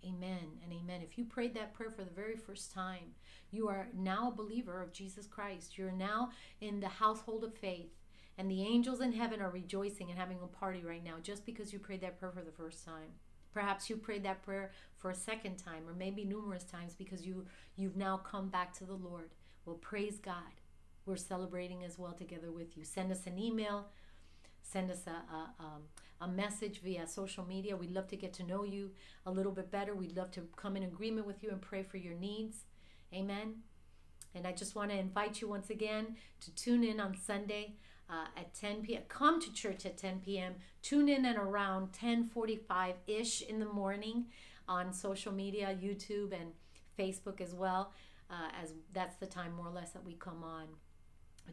Amen and amen. If you prayed that prayer for the very first time, you are now a believer of Jesus Christ. You're now in the household of faith. And the angels in heaven are rejoicing and having a party right now just because you prayed that prayer for the first time. Perhaps you prayed that prayer for a second time or maybe numerous times because you you've now come back to the Lord. Well, praise God. We're celebrating as well together with you. Send us an email, send us a, a, um, a message via social media. We'd love to get to know you a little bit better. We'd love to come in agreement with you and pray for your needs. Amen. And I just want to invite you once again to tune in on Sunday uh, at 10 p.m. Come to church at 10 p.m. Tune in at around 10:45 ish in the morning on social media, YouTube and Facebook as well, uh, as that's the time more or less that we come on.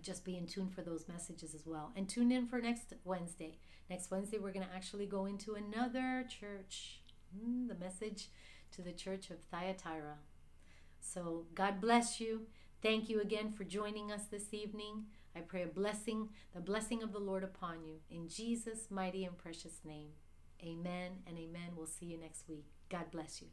Just be in tune for those messages as well, and tune in for next Wednesday. Next Wednesday, we're going to actually go into another church. Mm, the message to the church of Thyatira. So, God bless you. Thank you again for joining us this evening. I pray a blessing, the blessing of the Lord upon you. In Jesus' mighty and precious name. Amen and amen. We'll see you next week. God bless you.